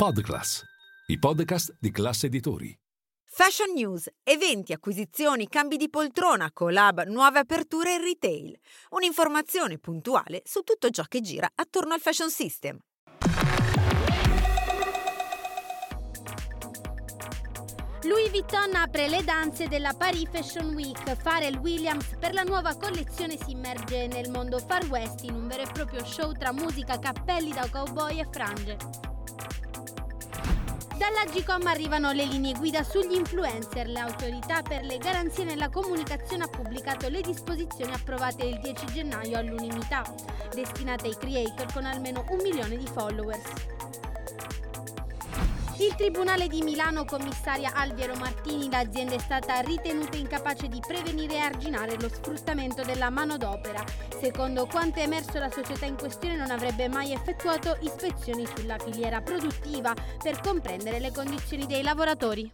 Podclass, i podcast di classe editori. Fashion News, eventi, acquisizioni, cambi di poltrona, collab, nuove aperture in retail. Un'informazione puntuale su tutto ciò che gira attorno al fashion system. Louis Vuitton apre le danze della Paris Fashion Week. Pharrell Williams per la nuova collezione si immerge nel mondo Far West in un vero e proprio show tra musica, cappelli da cowboy e frange. Dalla Gcom arrivano le linee guida sugli influencer. L'autorità per le garanzie nella comunicazione ha pubblicato le disposizioni approvate il 10 gennaio all'unanimità, destinate ai creator con almeno un milione di followers. Il Tribunale di Milano commissaria Alviero Martini, l'azienda è stata ritenuta incapace di prevenire e arginare lo sfruttamento della manodopera. Secondo quanto è emerso la società in questione non avrebbe mai effettuato ispezioni sulla filiera produttiva per comprendere le condizioni dei lavoratori.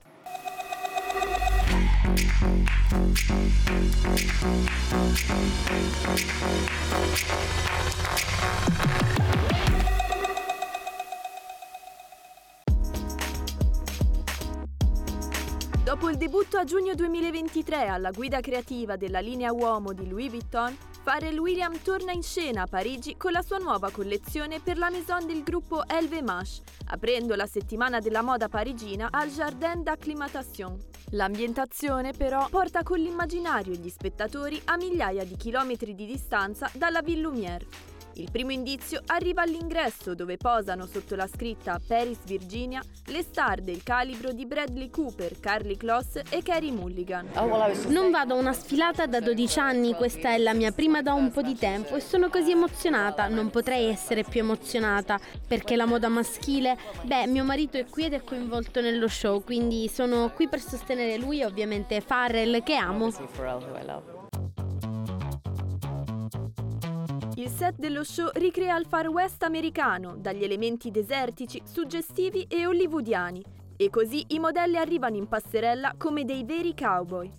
Dopo il debutto a giugno 2023 alla guida creativa della linea uomo di Louis Vuitton, Pharrell Williams torna in scena a Parigi con la sua nuova collezione per la maison del gruppo LVMH, aprendo la settimana della moda parigina al Jardin d'Acclimatation. L'ambientazione però porta con l'immaginario gli spettatori a migliaia di chilometri di distanza dalla Ville Lumière. Il primo indizio arriva all'ingresso dove posano sotto la scritta Paris Virginia le star del calibro di Bradley Cooper, Carly Kloss e Carey Mulligan. Non vado a una sfilata da 12 anni, questa è la mia prima da un po' di tempo e sono così emozionata, non potrei essere più emozionata perché la moda maschile, beh, mio marito è qui ed è coinvolto nello show, quindi sono qui per sostenere lui e ovviamente Farrell che amo. Il set dello show ricrea il Far West americano, dagli elementi desertici, suggestivi e hollywoodiani, e così i modelli arrivano in passerella come dei veri cowboy.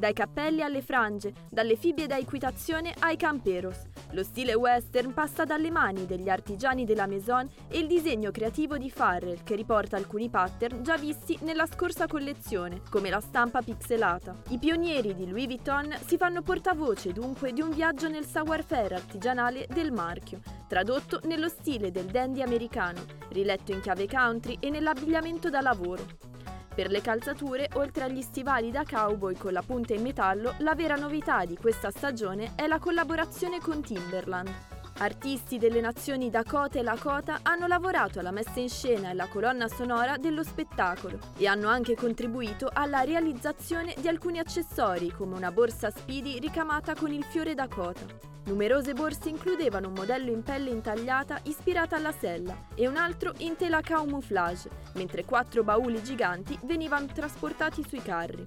Dai cappelli alle frange, dalle fibbie da equitazione ai camperos. Lo stile western passa dalle mani degli artigiani della Maison e il disegno creativo di Farrell che riporta alcuni pattern già visti nella scorsa collezione, come la stampa pixelata. I pionieri di Louis Vuitton si fanno portavoce dunque di un viaggio nel savoir-faire artigianale del marchio, tradotto nello stile del dandy americano, riletto in chiave country e nell'abbigliamento da lavoro. Per le calzature, oltre agli stivali da cowboy con la punta in metallo, la vera novità di questa stagione è la collaborazione con Timberland. Artisti delle nazioni Dakota e Lakota hanno lavorato alla messa in scena e alla colonna sonora dello spettacolo e hanno anche contribuito alla realizzazione di alcuni accessori come una borsa Speedy ricamata con il fiore Dakota. Numerose borse includevano un modello in pelle intagliata ispirata alla sella e un altro in tela camouflage, mentre quattro bauli giganti venivano trasportati sui carri.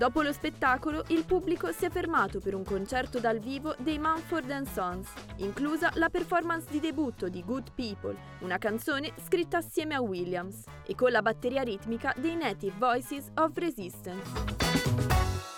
Dopo lo spettacolo, il pubblico si è fermato per un concerto dal vivo dei Mumford Sons, inclusa la performance di debutto di Good People, una canzone scritta assieme a Williams, e con la batteria ritmica dei Native Voices of Resistance.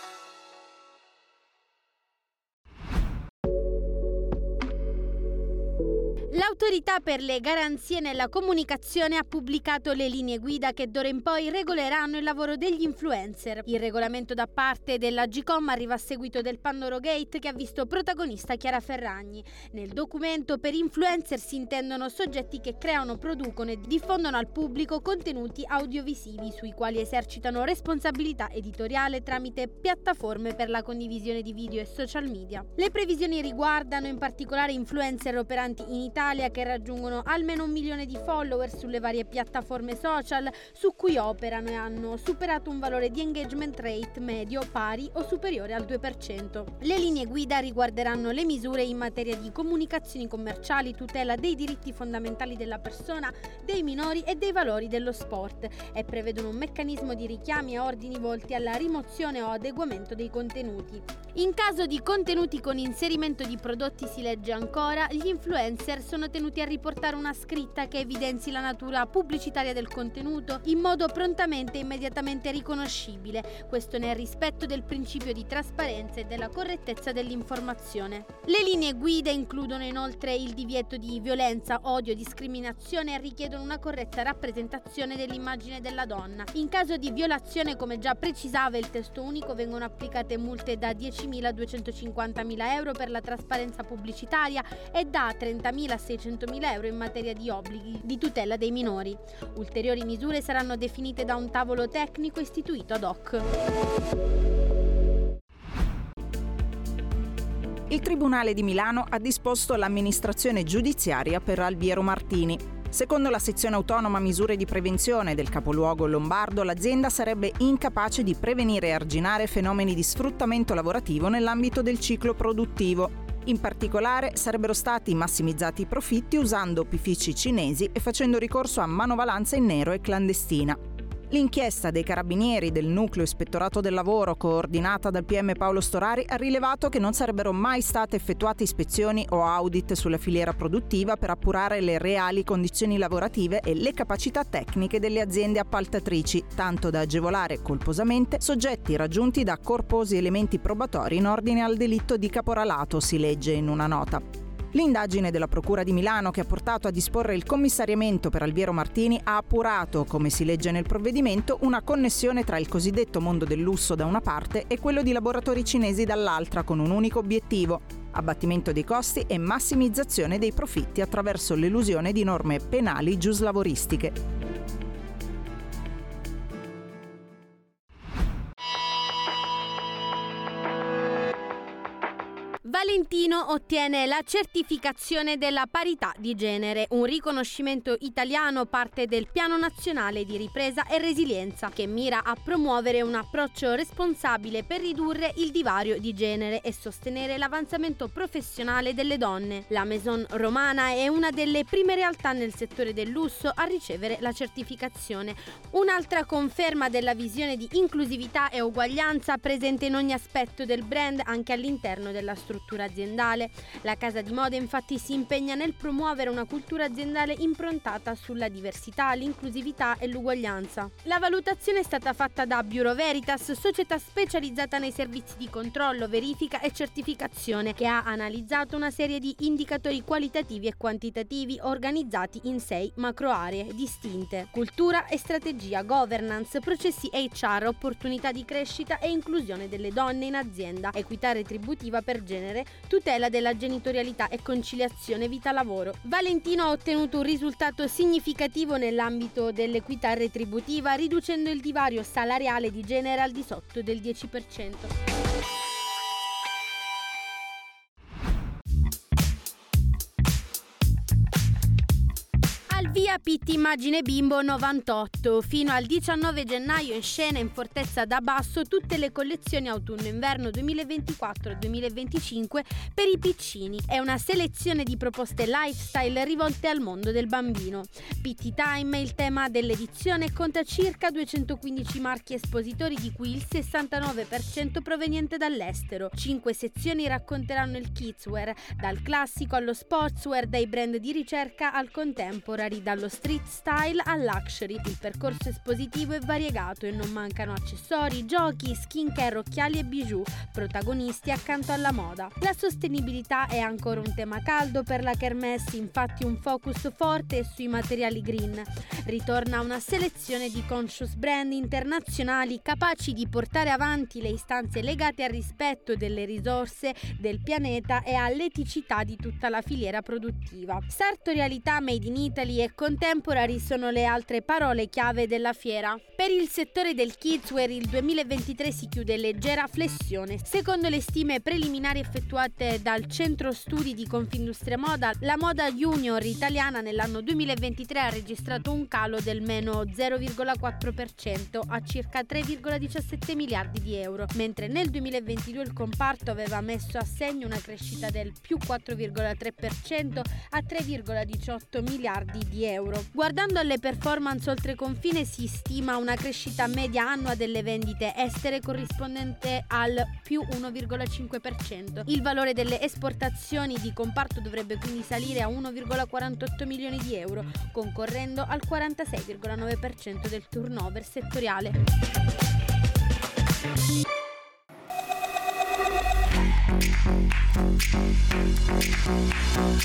L'autorità per le garanzie nella comunicazione ha pubblicato le linee guida che d'ora in poi regoleranno il lavoro degli influencer. Il regolamento da parte della GCOM arriva a seguito del Pandoro Gate che ha visto protagonista Chiara Ferragni. Nel documento per influencer si intendono soggetti che creano, producono e diffondono al pubblico contenuti audiovisivi sui quali esercitano responsabilità editoriale tramite piattaforme per la condivisione di video e social media. Le previsioni riguardano in particolare influencer operanti in Italia che raggiungono almeno un milione di follower sulle varie piattaforme social su cui operano e hanno superato un valore di engagement rate medio pari o superiore al 2%. Le linee guida riguarderanno le misure in materia di comunicazioni commerciali, tutela dei diritti fondamentali della persona, dei minori e dei valori dello sport e prevedono un meccanismo di richiami a ordini volti alla rimozione o adeguamento dei contenuti. In caso di contenuti con inserimento di prodotti si legge ancora, gli influencer sono tenuti a riportare una scritta che evidenzi la natura pubblicitaria del contenuto in modo prontamente e immediatamente riconoscibile, questo nel rispetto del principio di trasparenza e della correttezza dell'informazione. Le linee guida includono inoltre il divieto di violenza, odio, discriminazione e richiedono una corretta rappresentazione dell'immagine della donna. In caso di violazione, come già precisava il testo unico, vengono applicate multe da 10 10.250.000 euro per la trasparenza pubblicitaria e da 30.600.000 euro in materia di obblighi di tutela dei minori. Ulteriori misure saranno definite da un tavolo tecnico istituito ad hoc. Il Tribunale di Milano ha disposto l'amministrazione giudiziaria per Albiero Martini. Secondo la sezione autonoma misure di prevenzione del capoluogo lombardo, l'azienda sarebbe incapace di prevenire e arginare fenomeni di sfruttamento lavorativo nell'ambito del ciclo produttivo. In particolare sarebbero stati massimizzati i profitti usando opifici cinesi e facendo ricorso a manovalanza in nero e clandestina. L'inchiesta dei carabinieri del nucleo ispettorato del lavoro coordinata dal PM Paolo Storari ha rilevato che non sarebbero mai state effettuate ispezioni o audit sulla filiera produttiva per appurare le reali condizioni lavorative e le capacità tecniche delle aziende appaltatrici, tanto da agevolare colposamente soggetti raggiunti da corposi elementi probatori in ordine al delitto di caporalato, si legge in una nota. L'indagine della Procura di Milano che ha portato a disporre il commissariamento per Alviero Martini ha appurato, come si legge nel provvedimento, una connessione tra il cosiddetto mondo del lusso da una parte e quello di laboratori cinesi dall'altra con un unico obiettivo, abbattimento dei costi e massimizzazione dei profitti attraverso l'elusione di norme penali giuslavoristiche. Valentino ottiene la certificazione della parità di genere, un riconoscimento italiano parte del Piano Nazionale di Ripresa e Resilienza che mira a promuovere un approccio responsabile per ridurre il divario di genere e sostenere l'avanzamento professionale delle donne. La Maison Romana è una delle prime realtà nel settore del lusso a ricevere la certificazione. Un'altra conferma della visione di inclusività e uguaglianza presente in ogni aspetto del brand anche all'interno della struttura cultura aziendale. La casa di moda infatti si impegna nel promuovere una cultura aziendale improntata sulla diversità, l'inclusività e l'uguaglianza. La valutazione è stata fatta da Bureau Veritas, società specializzata nei servizi di controllo, verifica e certificazione, che ha analizzato una serie di indicatori qualitativi e quantitativi organizzati in sei macro aree distinte: cultura e strategia, governance, processi HR, opportunità di crescita e inclusione delle donne in azienda, equità retributiva per genere tutela della genitorialità e conciliazione vita-lavoro. Valentino ha ottenuto un risultato significativo nell'ambito dell'equità retributiva, riducendo il divario salariale di genere al di sotto del 10%. Via Pitti Immagine Bimbo 98. Fino al 19 gennaio in scena in Fortezza da Basso tutte le collezioni autunno-inverno 2024-2025 per i piccini. È una selezione di proposte lifestyle rivolte al mondo del bambino. Pitti Time il tema dell'edizione conta circa 215 marchi espositori di cui il 69% proveniente dall'estero. Cinque sezioni racconteranno il kidswear, dal classico allo sportswear, dai brand di ricerca al contemporary dallo street style al luxury. Il percorso espositivo è variegato e non mancano accessori, giochi, skincare, occhiali e bijou, protagonisti accanto alla moda. La sostenibilità è ancora un tema caldo per la Kermesse, infatti un focus forte sui materiali green. Ritorna una selezione di conscious brand internazionali capaci di portare avanti le istanze legate al rispetto delle risorse del pianeta e all'eticità di tutta la filiera produttiva. Sartorialità Made in Italy e contemporary sono le altre parole chiave della fiera. Per il settore del kidswear il 2023 si chiude leggera flessione. Secondo le stime preliminari effettuate dal Centro Studi di Confindustria Moda, la moda junior italiana nell'anno 2023 ha registrato un calo del meno 0,4% a circa 3,17 miliardi di euro, mentre nel 2022 il comparto aveva messo a segno una crescita del più 4,3% a 3,18 miliardi di euro euro. Guardando alle performance oltre confine si stima una crescita media annua delle vendite estere corrispondente al più 1,5%. Il valore delle esportazioni di comparto dovrebbe quindi salire a 1,48 milioni di euro, concorrendo al 46,9% del turnover settoriale. Thank